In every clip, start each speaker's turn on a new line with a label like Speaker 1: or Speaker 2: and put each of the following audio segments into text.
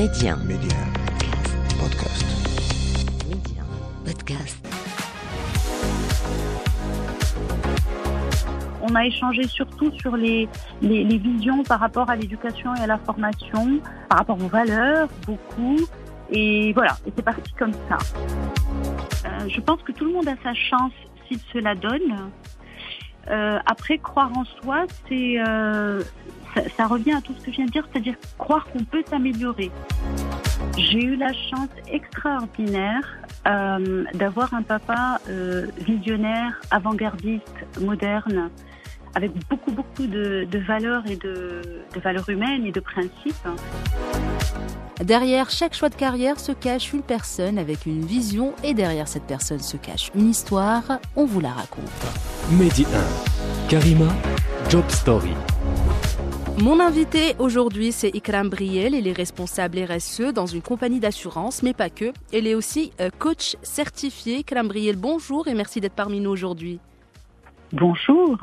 Speaker 1: Média.
Speaker 2: Média. Podcast.
Speaker 1: Média. Podcast.
Speaker 3: On a échangé surtout sur les, les, les visions par rapport à l'éducation et à la formation, par rapport aux valeurs, beaucoup. Et voilà, et c'est parti comme ça. Euh, je pense que tout le monde a sa chance s'il se la donne. Euh, après, croire en soi, c'est euh, ça, ça revient à tout ce que je viens de dire, c'est-à-dire croire qu'on peut s'améliorer. J'ai eu la chance extraordinaire euh, d'avoir un papa euh, visionnaire, avant-gardiste, moderne, avec beaucoup beaucoup de, de valeurs et de, de valeurs humaines et de principes.
Speaker 4: Derrière chaque choix de carrière se cache une personne avec une vision et derrière cette personne se cache une histoire. On vous la raconte.
Speaker 5: Mehdi 1. Karima, Job Story.
Speaker 4: Mon invité aujourd'hui, c'est Ikram Briel. Elle est responsable RSE dans une compagnie d'assurance, mais pas que. Elle est aussi euh, coach certifié. Ikram Briel, bonjour et merci d'être parmi nous aujourd'hui.
Speaker 3: Bonjour,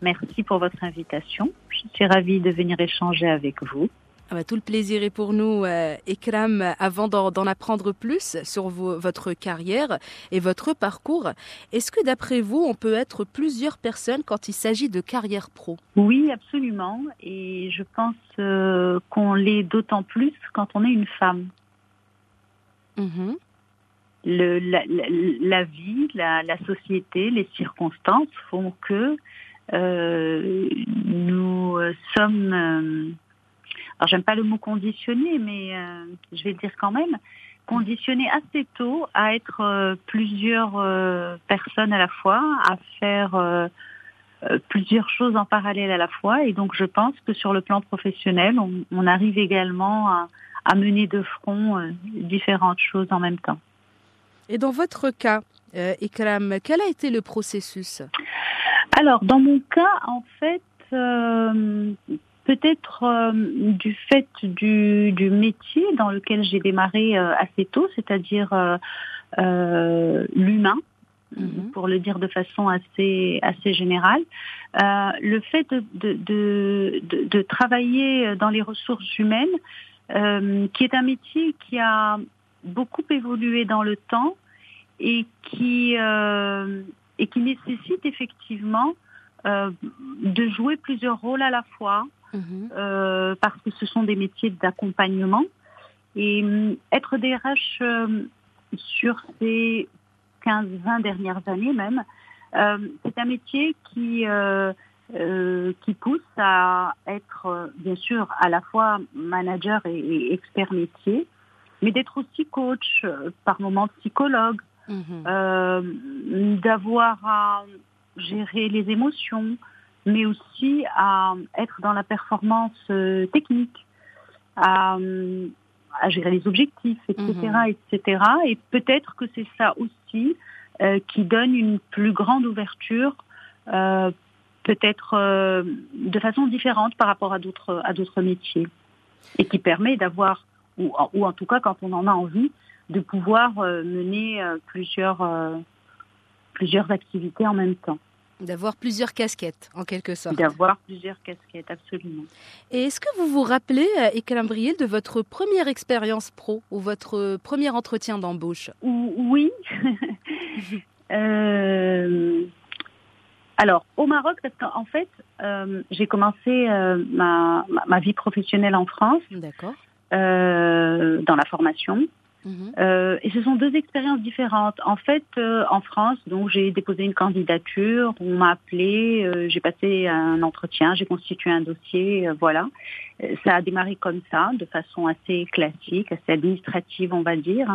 Speaker 3: merci pour votre invitation. Je suis ravie de venir échanger avec vous.
Speaker 4: Ah bah, tout le plaisir est pour nous, euh. Avant d'en apprendre plus sur vos- votre carrière et votre parcours, est-ce que d'après vous, on peut être plusieurs personnes quand il s'agit de carrière pro?
Speaker 3: Oui, absolument. Et je pense euh, qu'on l'est d'autant plus quand on est une femme.
Speaker 4: Mhm.
Speaker 3: Le, la, la, la vie, la, la société, les circonstances font que euh, nous sommes, euh, alors j'aime pas le mot conditionné, mais euh, je vais le dire quand même, conditionnés assez tôt à être euh, plusieurs euh, personnes à la fois, à faire plusieurs choses en parallèle à la fois. Et donc je pense que sur le plan professionnel, on, on arrive également à, à mener de front différentes choses en même temps.
Speaker 4: Et dans votre cas, Ikram, quel a été le processus?
Speaker 3: Alors, dans mon cas, en fait, peut-être euh, du fait du, du métier dans lequel j'ai démarré euh, assez tôt, c'est-à-dire euh, euh, l'humain,
Speaker 4: Mhm.
Speaker 3: pour le dire de façon assez assez générale, euh, le fait de, de, de, de- de travailler dans les ressources humaines, euh, qui est un métier qui a beaucoup évolué dans le temps et qui euh, et qui nécessite effectivement euh, de jouer plusieurs rôles à la fois
Speaker 4: Mhm.
Speaker 3: euh, parce que ce sont des métiers d'accompagnement et hum, être DRH euh, sur ces 15-20 dernières années même, euh, c'est un métier qui euh, euh, qui pousse à être euh, bien sûr à la fois manager et, et expert métier, mais d'être aussi coach, euh, par moments psychologue,
Speaker 4: Mhm.
Speaker 3: euh, d'avoir à gérer les émotions, mais aussi à être dans la performance euh, technique, à, euh, à gérer les objectifs, etc.,
Speaker 4: Mhm.
Speaker 3: etc. Et peut-être que c'est ça aussi euh, qui donne une plus grande ouverture, euh, peut-être euh, de façon différente par rapport à d'autres à d'autres métiers, et qui permet d'avoir, ou, ou en tout cas quand on en a envie, de pouvoir euh, mener euh, plusieurs, euh, plusieurs activités en même temps,
Speaker 4: D'avoir plusieurs casquettes, en quelque sorte.
Speaker 3: d'avoir plusieurs casquettes, absolument.
Speaker 4: Et est-ce que vous vous rappelez, euh, Ikram Briel, de votre première expérience pro ou votre premier entretien d'embauche?
Speaker 3: Ou- Oui. Euh, alors, au Maroc, parce qu'en fait, euh, j'ai commencé euh, ma, ma, vie professionnelle en France,
Speaker 4: D'accord.
Speaker 3: dans la formation.
Speaker 4: Mhm.
Speaker 3: Euh, et ce sont deux expériences différentes. En fait, euh, en France, donc j'ai déposé une candidature, on m'a appelé, euh, j'ai passé un entretien, j'ai constitué un dossier, euh, voilà. Euh, Ça a démarré comme ça, de façon assez classique, assez administrative, on va dire.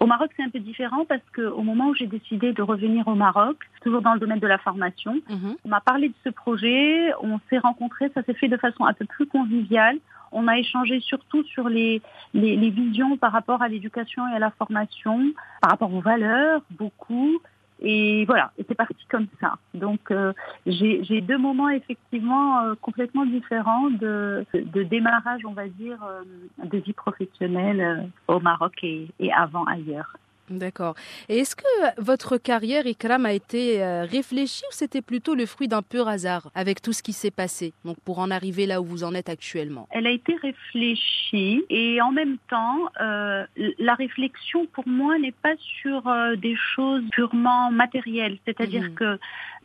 Speaker 3: Au Maroc, c'est un peu différent parce que au moment où j'ai décidé de revenir au Maroc, toujours dans le domaine de la formation,
Speaker 4: Mhm.
Speaker 3: on m'a parlé de ce projet, on s'est rencontrés, ça s'est fait de façon un peu plus conviviale. On a échangé surtout sur les, visions par rapport à l'éducation et à la formation, par rapport aux valeurs, beaucoup. Et voilà, c'est parti comme ça. Donc euh, j'ai deux moments effectivement euh, complètement différents de, démarrage, on va dire, euh, de vie professionnelle au Maroc et avant ailleurs.
Speaker 4: D'accord. Et est-ce que votre carrière, Ikram, a été euh, réfléchie ou c'était plutôt le fruit d'un pur hasard avec tout ce qui s'est passé, donc pour en arriver là où vous en êtes actuellement?
Speaker 3: Elle a été réfléchie et en même temps, euh, la réflexion pour moi n'est pas sur euh, des choses purement matérielles. C'est-à-dire
Speaker 4: Mhm.
Speaker 3: que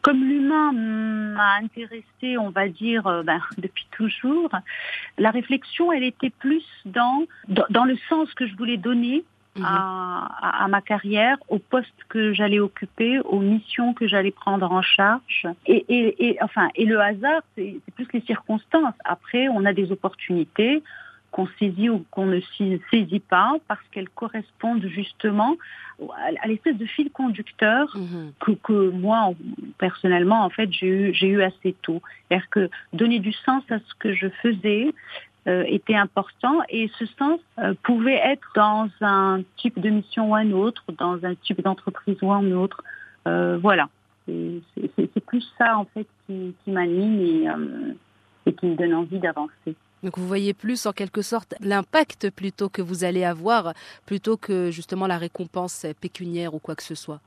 Speaker 3: comme l'humain m'a intéressée, on va dire, ben, depuis toujours, la réflexion, elle était plus dans, dans, dans le sens que je voulais donner
Speaker 4: Mhm.
Speaker 3: à, à- ma carrière, au poste que j'allais occuper, aux missions que j'allais prendre en charge. Et, et, et enfin, et le hasard, c'est plus les circonstances. Après, on a des opportunités qu'on saisit ou qu'on ne saisit- pas parce qu'elles correspondent justement à l'espèce de fil conducteur
Speaker 4: Mhm.
Speaker 3: que, que moi en- personnellement en fait j'ai eu j'ai eu assez tôt. C'est-à-dire que donner du sens à ce que je faisais était important et ce sens euh, pouvait être dans un type de mission ou un autre, dans un type d'entreprise ou un autre. Euh, voilà, c'est plus ça en fait qui, qui m'anime et, euh, et qui me donne envie d'avancer.
Speaker 4: Donc vous voyez plus en quelque sorte l'impact plutôt que vous allez avoir, plutôt que justement la récompense pécuniaire ou quoi que ce soit.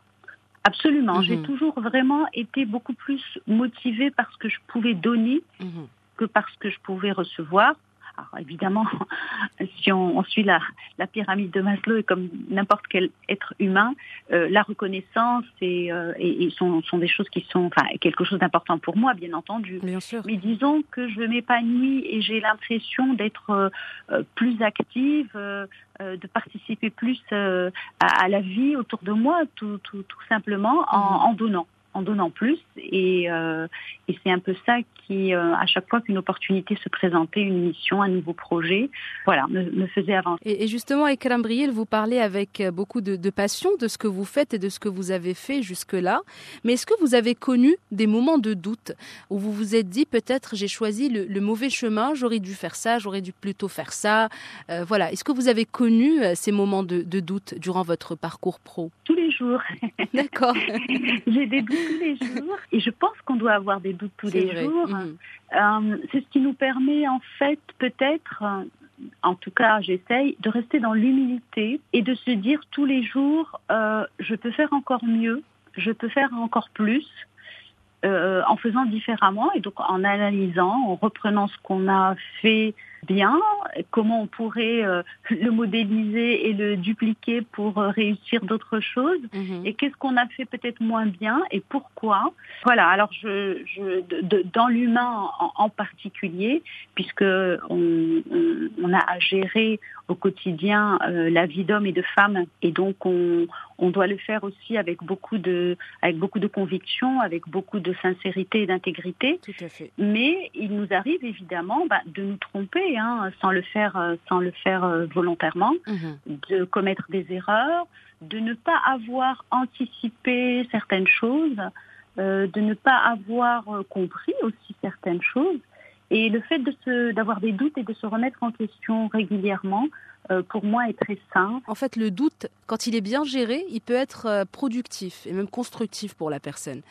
Speaker 3: Absolument,
Speaker 4: Mhm.
Speaker 3: j'ai toujours vraiment été beaucoup plus motivée par ce que je pouvais donner
Speaker 4: Mhm.
Speaker 3: que parce que je pouvais recevoir. Alors évidemment, si on, on suit la, la pyramide de Maslow et comme n'importe quel être humain, euh, la reconnaissance et, euh, et, et sont, sont des choses qui sont, enfin, quelque chose d'important pour moi, bien entendu.
Speaker 4: Bien sûr.
Speaker 3: Mais disons que je m'épanouis et j'ai l'impression d'être euh, euh, plus active, euh, euh, de participer plus euh, à, à la vie autour de moi, tout, tout, tout simplement en, en donnant en donnant plus et, euh, et c'est un peu ça qui euh, à chaque fois qu'une opportunité se présentait une mission un nouveau projet voilà me, me faisait avancer
Speaker 4: Et, et justement, Ekram Briel, vous parlez avec euh, beaucoup de, de passion de ce que vous faites et de ce que vous avez fait jusque-là. Mais est-ce que vous avez connu des moments de doute où vous vous êtes dit peut-être j'ai choisi le, le mauvais chemin, j'aurais dû faire ça, j'aurais dû plutôt faire ça. Euh, voilà. Est-ce que vous avez connu ces moments de, de doute durant votre parcours pro?
Speaker 3: Tous les jours
Speaker 4: D'accord.
Speaker 3: j'ai des doutes tous les jours et je pense qu'on doit avoir des doutes tous les
Speaker 4: vrai.
Speaker 3: jours
Speaker 4: Mhm.
Speaker 3: Euh, c'est ce qui nous permet en fait peut-être, euh, en tout cas j'essaye, de rester dans l'humilité et de se dire tous les jours, euh, je peux faire encore mieux, je peux faire encore plus. euh, en faisant différemment et donc en analysant, en reprenant ce qu'on a fait bien, comment on pourrait euh, le modéliser et le dupliquer pour euh, réussir d'autres choses
Speaker 4: Mhm.
Speaker 3: et qu'est-ce qu'on a fait peut-être moins bien et pourquoi? Voilà, alors je, je de- de- dans l'humain en, en particulier, puisque on, on- on a à gérer au quotidien euh, la vie d'hommes et de femmes et donc on, on doit le faire aussi avec beaucoup de avec beaucoup de conviction, avec beaucoup de sincérité et d'intégrité.
Speaker 4: Tout à fait.
Speaker 3: Mais il nous arrive évidemment bah, de nous tromper hein, sans le faire euh, sans le faire euh, volontairement
Speaker 4: Mhm.
Speaker 3: de commettre des erreurs, de ne pas avoir anticipé certaines choses, euh, de ne pas avoir compris aussi certaines choses. Et le fait de d'avoir des doutes et de se remettre en question régulièrement, euh, pour moi, est très sain.
Speaker 4: En fait, le doute, quand il est bien géré, il peut être euh, productif et même constructif pour la personne.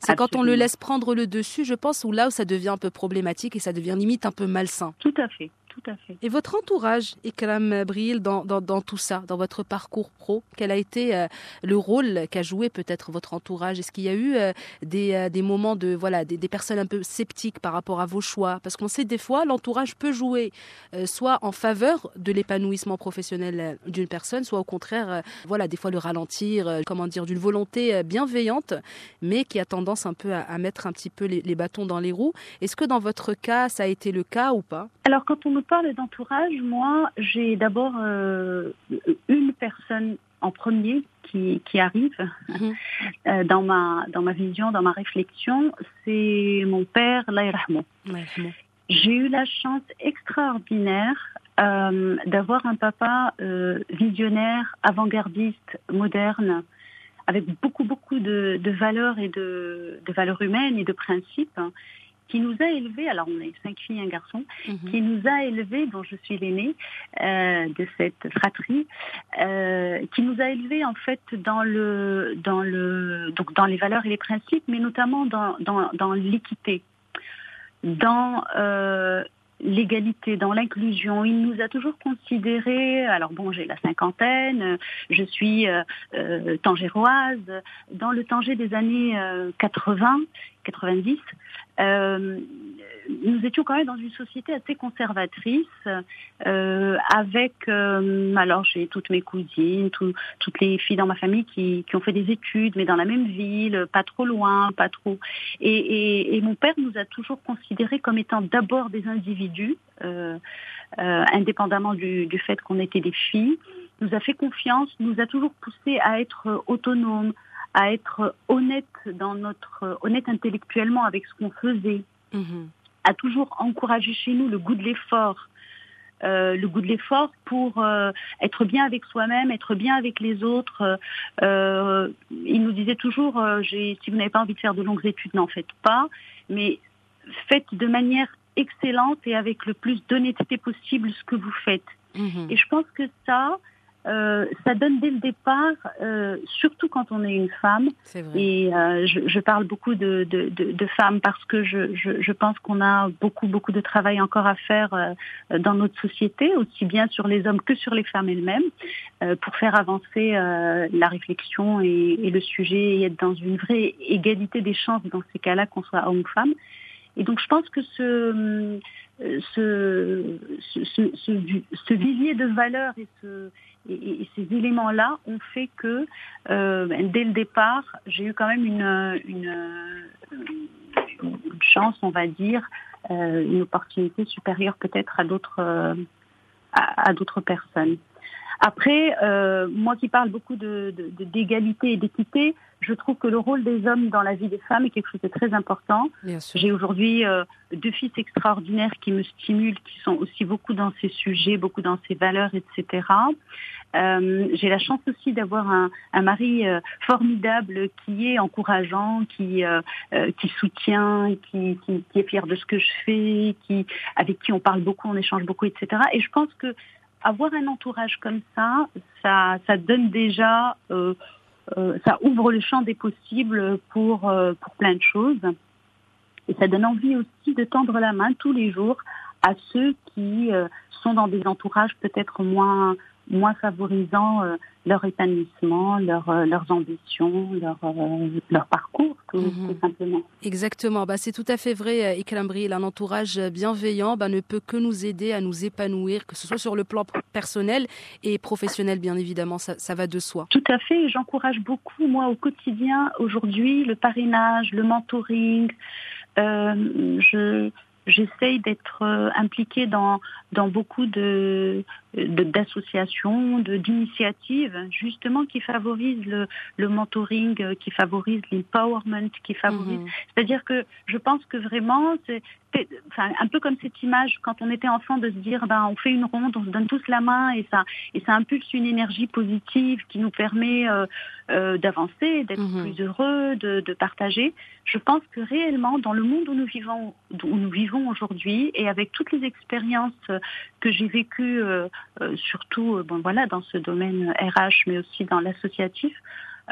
Speaker 4: C'est quand on le laisse prendre le dessus, je pense, où là où ça devient un peu problématique et ça devient limite un peu malsain.
Speaker 3: Tout à fait, tout à fait.
Speaker 4: Et votre entourage, Ikram Bril, dans, dans, dans tout ça, dans votre parcours pro, quel a été euh, le rôle qu'a joué peut-être votre entourage? Est-ce qu'il y a eu euh, des, euh, des moments de voilà des, des personnes un peu sceptiques par rapport à vos choix? Parce qu'on sait des fois l'entourage peut jouer euh, soit en faveur de l'épanouissement professionnel d'une personne, soit au contraire voilà des fois le ralentir, comment dire d'une volonté bienveillante, mais qui a tendance un peu à, à mettre un petit peu les, les bâtons dans les roues. Est-ce que dans votre cas ça a été le cas ou pas?
Speaker 3: Alors, quand on parle d'entourage, moi, j'ai d'abord euh, une personne en premier qui, qui arrive
Speaker 4: Mhm.
Speaker 3: euh, dans ma dans ma vision, dans ma réflexion, c'est mon père,
Speaker 4: bon.
Speaker 3: J'ai eu la chance extraordinaire euh, d'avoir un papa visionnaire, avant-gardiste, moderne, avec beaucoup beaucoup de, de valeurs et de, de valeurs humaines et de principes, qui nous a élevés. Alors on est cinq filles et un garçon
Speaker 4: Mhm.
Speaker 3: qui nous a élevés, dont je suis l'aînée euh, de cette fratrie, euh, qui nous a élevés en fait dans le dans le donc dans les valeurs et les principes, mais notamment dans dans, dans l'équité, dans euh, l'égalité, dans l'inclusion. Il nous a toujours considérés, alors bon, j'ai la cinquantaine, je suis euh, euh, tangéroise, dans le Tanger des années 80, 90, euh, nous étions quand même dans une société assez conservatrice, euh, avec, euh, alors j'ai toutes mes cousines, toutes les filles dans ma famille qui, qui, ont fait des études, mais dans la même ville, pas trop loin, pas trop. Et, et, et mon père nous a toujours considérés comme étant d'abord des individus, euh, euh, indépendamment du, du fait qu'on était des filles. Nous a fait confiance, nous a toujours poussé à être autonomes, à être honnête dans notre honnête intellectuellement avec ce qu'on faisait, mhm. à toujours encourager chez nous le goût de l'effort, euh, le goût de l'effort pour euh, être bien avec soi-même, être bien avec les autres. Euh, il nous disait toujours, euh, si vous n'avez pas envie de faire de longues études, n'en faites pas, mais faites de manière excellente et avec le plus d'honnêteté possible ce que vous faites. Mhm. Et je pense que ça, euh, ça donne dès le départ, euh, surtout quand on est une femme.
Speaker 4: Vrai.
Speaker 3: Et euh, je, je, parle beaucoup de, de, de, de, femmes parce que je, je, je pense qu'on a beaucoup beaucoup de travail encore à faire euh, dans notre société, aussi bien sur les hommes que sur les femmes elles-mêmes, euh, pour faire avancer la réflexion et, et, le sujet et être dans une vraie égalité des chances dans ces cas-là, qu'on soit homme ou femme. Et donc je pense que ce ce, ce, ce, ce, vivier de valeurs et ce et, ces éléments-là ont fait que, euh, dès le départ, j'ai eu quand même une, une, une chance, on va dire, euh, une opportunité supérieure peut-être à d'autres euh, à d'autres personnes. Après, euh, moi qui parle beaucoup de, d'égalité et d'équité, je trouve que le rôle des hommes dans la vie des femmes est quelque chose de très important. J'ai aujourd'hui euh, deux fils extraordinaires qui me stimulent, qui sont aussi beaucoup dans ces sujets, beaucoup dans ces valeurs, etc. Euh, j'ai la chance aussi d'avoir un, un mari euh, formidable qui est encourageant, qui euh, euh, qui soutient, qui, qui, qui, est fier de ce que je fais, qui avec qui on parle beaucoup, on échange beaucoup, etc. Et je pense que avoir un entourage comme ça, ça, ça donne déjà, euh, euh, ça ouvre le champ des possibles pour, euh, pour plein de choses. Et ça donne envie aussi de tendre la main tous les jours à ceux qui euh, sont dans des entourages peut-être moins moins favorisant euh, leur épanouissement, leur, euh, leurs ambitions, leur, euh, leur parcours, tout, mmh. tout, simplement.
Speaker 4: Exactement, bah, c'est tout à fait vrai, Ikram Bril. Un entourage bienveillant bah, ne peut que nous aider à nous épanouir, que ce soit sur le plan personnel et professionnel, bien évidemment, ça, ça va de soi.
Speaker 3: Tout à fait, j'encourage beaucoup, moi, au quotidien, aujourd'hui, le parrainage, le mentoring. Euh, je, j'essaye d'être impliquée dans dans beaucoup de d'associations, de, d'initiatives, justement qui favorisent le, le mentoring, euh, qui favorisent l'empowerment, qui favorisent. Mmh. C'est-à-dire que je pense que vraiment, c'est enfin, un peu comme cette image quand on était enfant de se dire, ben on fait une ronde, on se donne tous la main et ça et ça impulse une énergie positive qui nous permet euh, euh, d'avancer, d'être mmh. plus heureux, de, de partager. Je pense que réellement, dans le monde où nous vivons, où nous vivons aujourd'hui, et avec toutes les expériences que j'ai vécues euh, euh, surtout euh, bon, voilà, dans ce domaine RH, mais aussi dans l'associatif,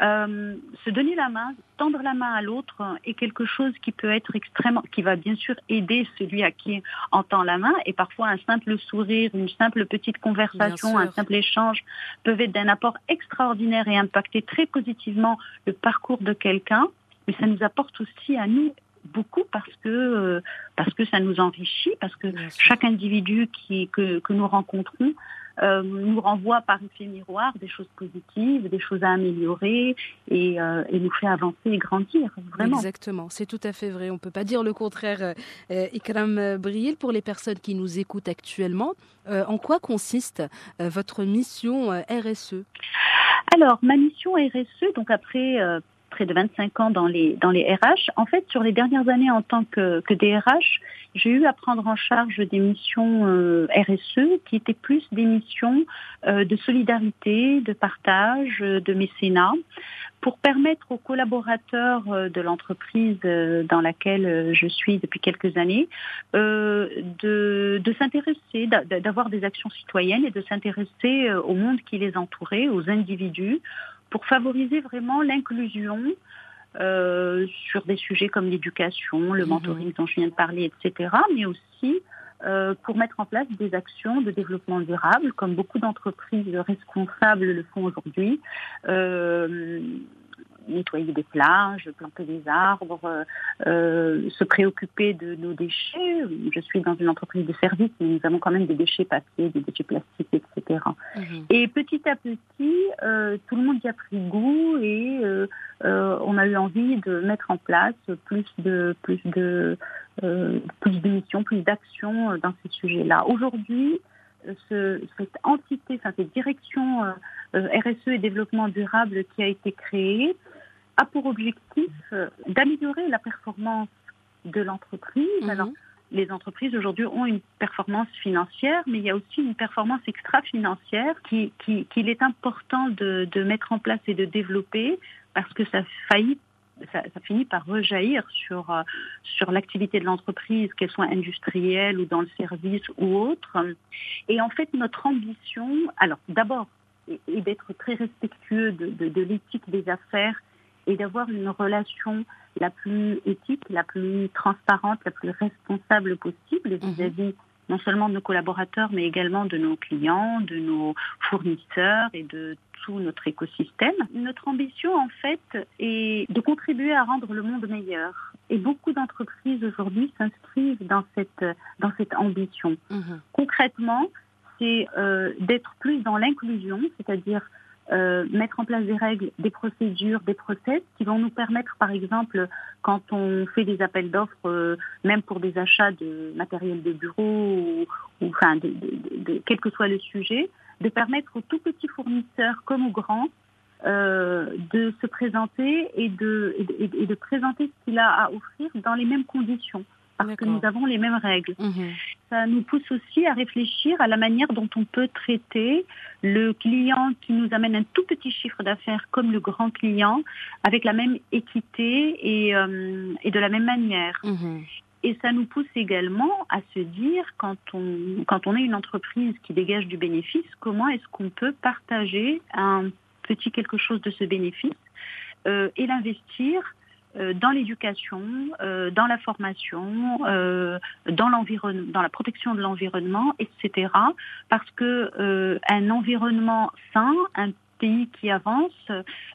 Speaker 3: euh, se donner la main, tendre la main à l'autre est quelque chose qui peut être extrêmement, qui va bien sûr aider celui à qui on tend la main. Et parfois, un simple sourire, une simple petite conversation, un simple échange peuvent être d'un apport extraordinaire et impacter très positivement le parcours de quelqu'un. Mais ça nous apporte aussi à nous beaucoup parce que euh, parce que ça nous enrichit, parce que chaque individu qui que, que nous rencontrons euh, nous renvoie par effet miroir des choses positives, des choses à améliorer et, euh, et nous fait avancer et grandir, vraiment.
Speaker 4: Exactement, c'est tout à fait vrai. On ne peut pas dire le contraire. Euh, Ikram Bril, pour les personnes qui nous écoutent actuellement, euh, en quoi consiste euh, votre mission RSE
Speaker 3: Alors, ma mission RSE, donc après près de 25 ans dans les, dans les RH. En fait, sur les dernières années en tant que, DRH, j'ai eu à prendre en charge des missions euh, RSE qui étaient plus des missions euh, de solidarité, de partage, de mécénat pour permettre aux collaborateurs euh, de l'entreprise euh, dans laquelle euh, je suis depuis quelques années euh, de, de s'intéresser, d'avoir des actions citoyennes et de s'intéresser au monde qui les entourait, aux individus, pour favoriser vraiment l'inclusion euh, sur des sujets comme l'éducation, le mmh mentoring dont je viens de parler, etc., mais aussi euh, pour mettre en place des actions de développement durable, comme beaucoup d'entreprises responsables le font aujourd'hui. Euh, nettoyer des plages, planter des arbres, euh, euh, se préoccuper de nos déchets. Je suis dans une entreprise de service, mais nous avons quand même des déchets papier, des déchets plastiques, etc.
Speaker 4: Mhm.
Speaker 3: Et petit à petit, euh, tout le monde y a pris goût et euh, euh, on a eu envie de mettre en place plus de plus de euh, plus d'émissions, plus d'actions dans ces sujets-là. Aujourd'hui, ce, cette entité, enfin cette direction euh, RSE et développement durable qui a été créée a pour objectif euh, d'améliorer la performance de l'entreprise.
Speaker 4: Mhm.
Speaker 3: Alors, les entreprises aujourd'hui ont une performance financière, mais il y a aussi une performance extra-financière qui- qui- qu'il est important de, de mettre en place et de développer parce que ça faillit ça, ça finit par rejaillir sur euh, sur l'activité de l'entreprise, qu'elle soit industrielle ou dans le service ou autre. Et en fait, notre ambition, alors d'abord, est, d'être très respectueux de, de, de l'éthique des affaires et d'avoir une relation la plus éthique, la plus transparente, la plus responsable possible vis-à-vis non seulement de nos collaborateurs, mais également de nos clients, de nos fournisseurs et de tout notre écosystème. Notre ambition, en fait, est de contribuer à rendre le monde meilleur. Et beaucoup d'entreprises aujourd'hui s'inscrivent dans cette, dans cette ambition.
Speaker 4: Mhm.
Speaker 3: Concrètement, c'est euh, d'être plus dans l'inclusion, c'est-à-dire euh, mettre en place des règles, des procédures, des process qui vont nous permettre, par exemple, quand on fait des appels d'offres, euh, même pour des achats de matériel de bureau ou, ou, enfin, de, de- de- de- quel que soit le sujet, de permettre aux tout petits fournisseurs comme aux grands euh, de se présenter et de, et de, et de présenter ce qu'il a à offrir dans les mêmes conditions, parce que nous avons les mêmes règles
Speaker 4: Mhm.
Speaker 3: ça nous pousse aussi à réfléchir à la manière dont on peut traiter le client qui nous amène un tout petit chiffre d'affaires comme le grand client avec la même équité et, euh, et de la même manière.
Speaker 4: Mhm.
Speaker 3: Et ça nous pousse également à se dire, quand on, quand on est une entreprise qui dégage du bénéfice, comment est-ce qu'on peut partager un petit quelque chose de ce bénéfice euh, et l'investir euh, dans l'éducation, euh, dans la formation, euh, dans l'environnement, dans la protection de l'environnement, etc. Parce que euh, un environnement sain, un pays qui avance,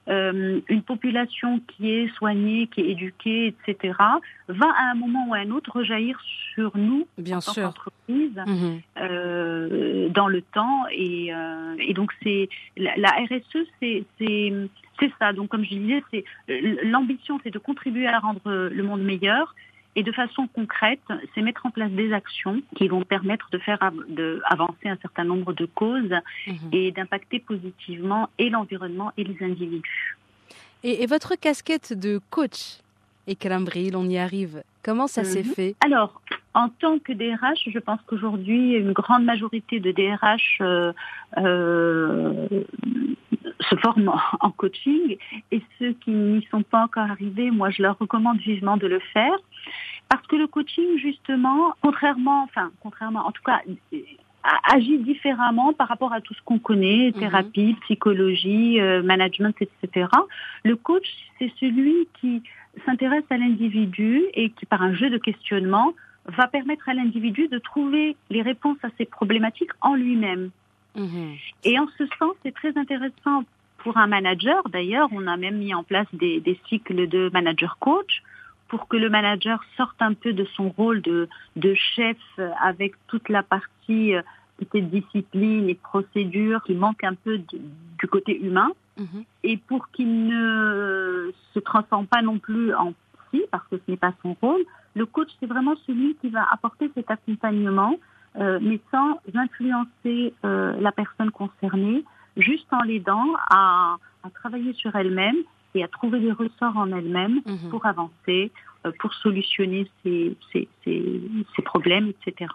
Speaker 3: euh, une population qui est soignée, qui est éduquée, etc., va à un moment ou à un autre rejaillir sur nous
Speaker 4: Bien
Speaker 3: en tant
Speaker 4: sûr.
Speaker 3: qu'entreprise
Speaker 4: Mhm.
Speaker 3: euh, dans le temps et, euh, et donc c'est la, la RSE c'est c'est c'est ça donc comme je disais c'est l'ambition c'est de contribuer à rendre le monde meilleur et de façon concrète c'est mettre en place des actions qui vont permettre de faire av- de avancer un certain nombre de causes
Speaker 4: Mhm.
Speaker 3: et d'impacter positivement et l'environnement et les individus.
Speaker 4: Et, et votre casquette de coach, Ekram Bril, on y arrive. Comment ça s'est
Speaker 3: Mhm.
Speaker 4: fait?
Speaker 3: Alors, en tant que DRH, je pense qu'aujourd'hui, une grande majorité de DRH euh, euh, se forment en- coaching et ceux qui n'y sont pas encore arrivés, moi, je leur recommande vivement de le faire parce que le coaching, justement, contrairement, enfin, contrairement, en tout cas, a- agit différemment par rapport à tout ce qu'on connaît,
Speaker 4: Mhm.
Speaker 3: thérapie, psychologie, euh, management, etc. Le coach, c'est celui qui s'intéresse à l'individu et qui, par un jeu de questionnement, va permettre à l'individu de trouver les réponses à ses problématiques en lui-même.
Speaker 4: Mhm.
Speaker 3: Et en ce sens, c'est très intéressant pour un manager. D'ailleurs, on a même mis en place des, des cycles de manager-coach pour que le manager sorte un peu de son rôle de, de chef avec toute la partie euh, peut-être discipline et procédure qui manque un peu du- du côté humain
Speaker 4: Mhm.
Speaker 3: et pour qu'il ne se transforme pas non plus en psy, parce que ce n'est pas son rôle, le coach, c'est vraiment celui qui va apporter cet accompagnement, euh, mais sans influencer euh, la personne concernée, juste en l'aidant à, à travailler sur elle-même et à trouver des ressorts en elle-même
Speaker 4: Mhm.
Speaker 3: pour avancer, euh, pour solutionner ses, ses, ses, ses problèmes, etc.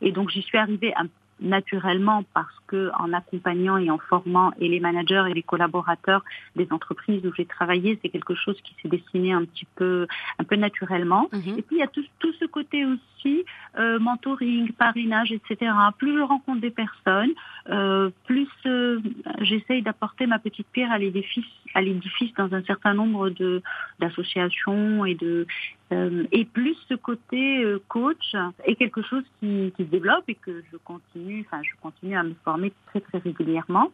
Speaker 3: Et donc j'y suis arrivée un- naturellement parce que en accompagnant et en formant et les managers et les collaborateurs des entreprises où j'ai travaillé, c'est quelque chose qui s'est dessiné un petit peu, un peu naturellement.
Speaker 4: Mhm.
Speaker 3: Et puis il y a tout, tout ce côté aussi euh, mentoring, parrainage, etc. Plus je rencontre des personnes, euh, plus euh, j'essaye d'apporter ma petite pierre à l'édifice, à l'édifice dans un certain nombre de d'associations et de Euh, et plus ce côté euh, coach est quelque chose qui, qui, se développe et que je continue, enfin je continue à me former très très régulièrement.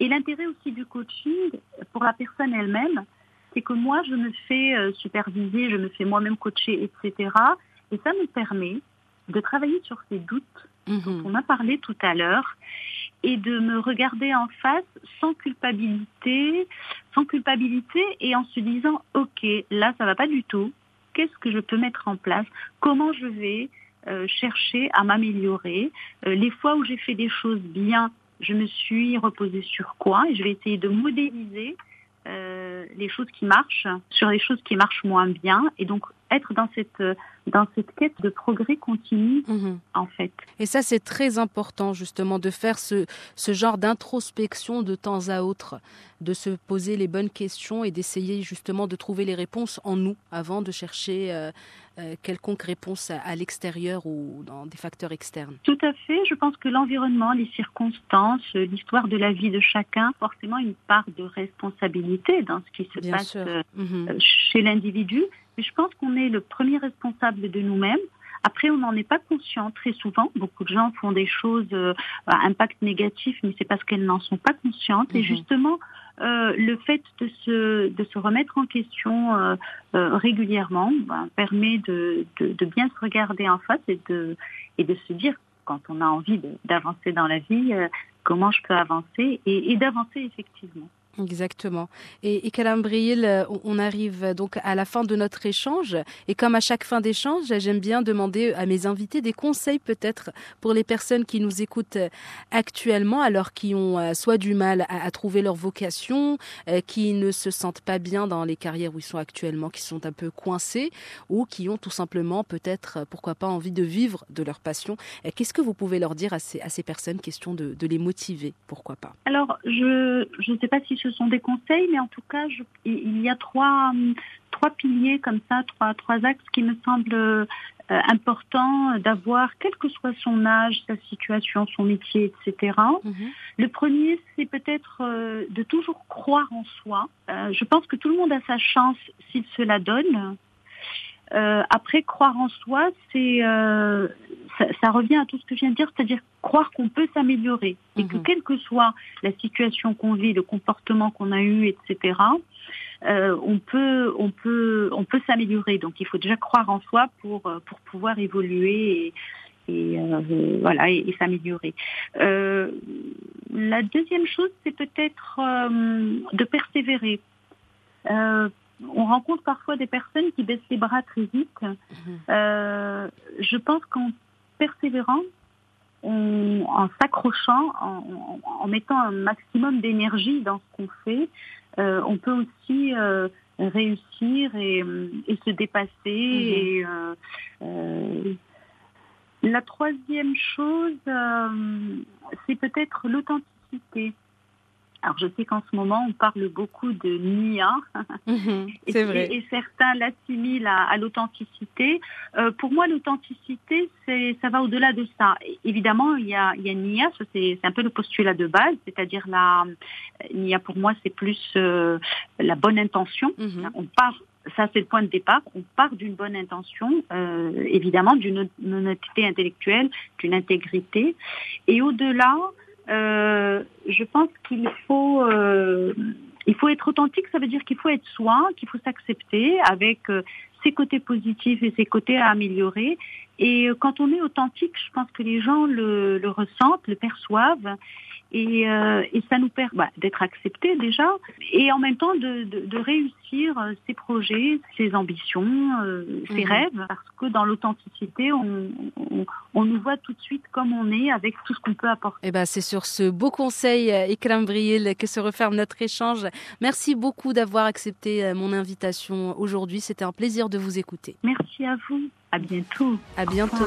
Speaker 3: Et l'intérêt aussi du coaching pour la personne elle-même, c'est que moi je me fais euh, superviser, je me fais moi-même coacher, etc. Et ça me permet de travailler sur ces doutes dont mhm. on a parlé tout à l'heure et de me regarder en face sans culpabilité, sans culpabilité et en se disant ok là ça va pas du tout, qu'est-ce que je peux mettre en place, comment je vais euh, chercher à m'améliorer. Euh, les fois où j'ai fait des choses bien, je me suis reposée sur quoi et je vais essayer de modéliser euh, les choses qui marchent sur les choses qui marchent moins bien et donc être dans cette dans cette quête de progrès continu mhm. en fait.
Speaker 4: Et ça c'est très important justement de faire ce, ce genre d'introspection de temps à autre, de se poser les bonnes questions et d'essayer justement de trouver les réponses en nous avant de chercher euh, euh, quelconque réponse à, l'extérieur ou dans des facteurs externes.
Speaker 3: Tout à fait, je pense que l'environnement, les circonstances, l'histoire de la vie de chacun, forcément une part de responsabilité dans ce qui se Bien passe euh, mhm. chez l'individu. Mais je pense qu'on est le premier responsable de nous-mêmes. Après, on n'en est pas conscient très souvent. Beaucoup de gens font des choses euh, à impact négatif, mais c'est parce qu'elles n'en sont pas conscientes. Et mhm. justement, euh, le fait de se, de se remettre en question euh, euh régulièrement ben, permet de, de, de, bien se regarder en face et de, et de se dire, quand on a envie d'avancer dans la vie, euh, comment je peux avancer et, et d'avancer effectivement.
Speaker 4: Exactement. Et, et Calambril, euh, on arrive donc à la fin de notre échange. Et comme à chaque fin d'échange, j'aime bien demander à mes invités des conseils peut-être pour les personnes qui nous écoutent actuellement, alors qui ont euh, soit du mal à, trouver leur vocation, euh, qui ne se sentent pas bien dans les carrières où ils sont actuellement, qui sont un peu coincés, ou qui ont tout simplement peut-être, pourquoi pas, envie de vivre de leur passion. Qu'est-ce que vous pouvez leur dire à ces, à ces personnes, question de, de les motiver, pourquoi pas
Speaker 3: Alors, je ne sais pas si ce sont des conseils, mais en tout cas, je, il y a trois, trois piliers comme ça, trois, trois axes qui me semblent euh, importants d'avoir, quel que soit son âge, sa situation, son métier, etc. Mhm. Le premier, c'est peut-être euh, de toujours croire en soi. Euh, je pense que tout le monde a sa chance s'il se la donne. Euh, après, croire en soi, c'est euh, ça, ça, revient à tout ce que je viens de dire, c'est-à-dire croire qu'on peut s'améliorer et que mhm. quelle que soit la situation qu'on vit, le comportement qu'on a eu, etc., euh, on peut on peut on peut s'améliorer. Donc, il faut déjà croire en soi pour pour pouvoir évoluer et, et euh, voilà et, et s'améliorer. Euh, la deuxième chose, c'est peut-être euh, de persévérer. On rencontre parfois des personnes qui baissent les bras très vite. Mhm. Euh, je pense qu'en persévérant, en s'accrochant, en, mettant un maximum d'énergie dans ce qu'on fait, euh, on peut aussi euh, réussir et, se dépasser. Mhm. la troisième chose, c'est peut-être l'authenticité. Alors je sais qu'en ce moment on parle beaucoup de NIA
Speaker 4: mhm, c'est vrai.
Speaker 3: Et, certains l'assimilent à, l'authenticité. Euh, pour moi l'authenticité ça va au-delà de ça. Évidemment il y a, il y a NIA, c'est un peu le postulat de base, c'est-à-dire la NIA pour moi c'est plus euh, la bonne intention. Mhm. On part ça c'est le point de départ. On part d'une bonne intention, euh, évidemment, d'une honnêteté intellectuelle, d'une intégrité, et au-delà, euh, je pense qu'il faut euh, il faut être authentique, ça veut dire qu'il faut être soi, qu'il faut s'accepter avec euh, ses côtés positifs et ses côtés à améliorer. Et quand on est authentique, je pense que les gens le, le ressentent, le perçoivent et, euh, et ça nous permet bah, d'être acceptés déjà et en même temps de, de, de réussir euh, ses projets, ses ambitions, euh, ses mhm. rêves parce que dans l'authenticité, on, on, on, nous voit tout de suite comme on est avec tout ce qu'on peut apporter.
Speaker 4: Et eh ben c'est sur ce beau conseil, Ikram Briel, que se referme notre échange. Merci beaucoup d'avoir accepté mon invitation aujourd'hui. C'était un plaisir de vous écouter.
Speaker 3: Merci à vous. À bientôt.
Speaker 4: À bientôt.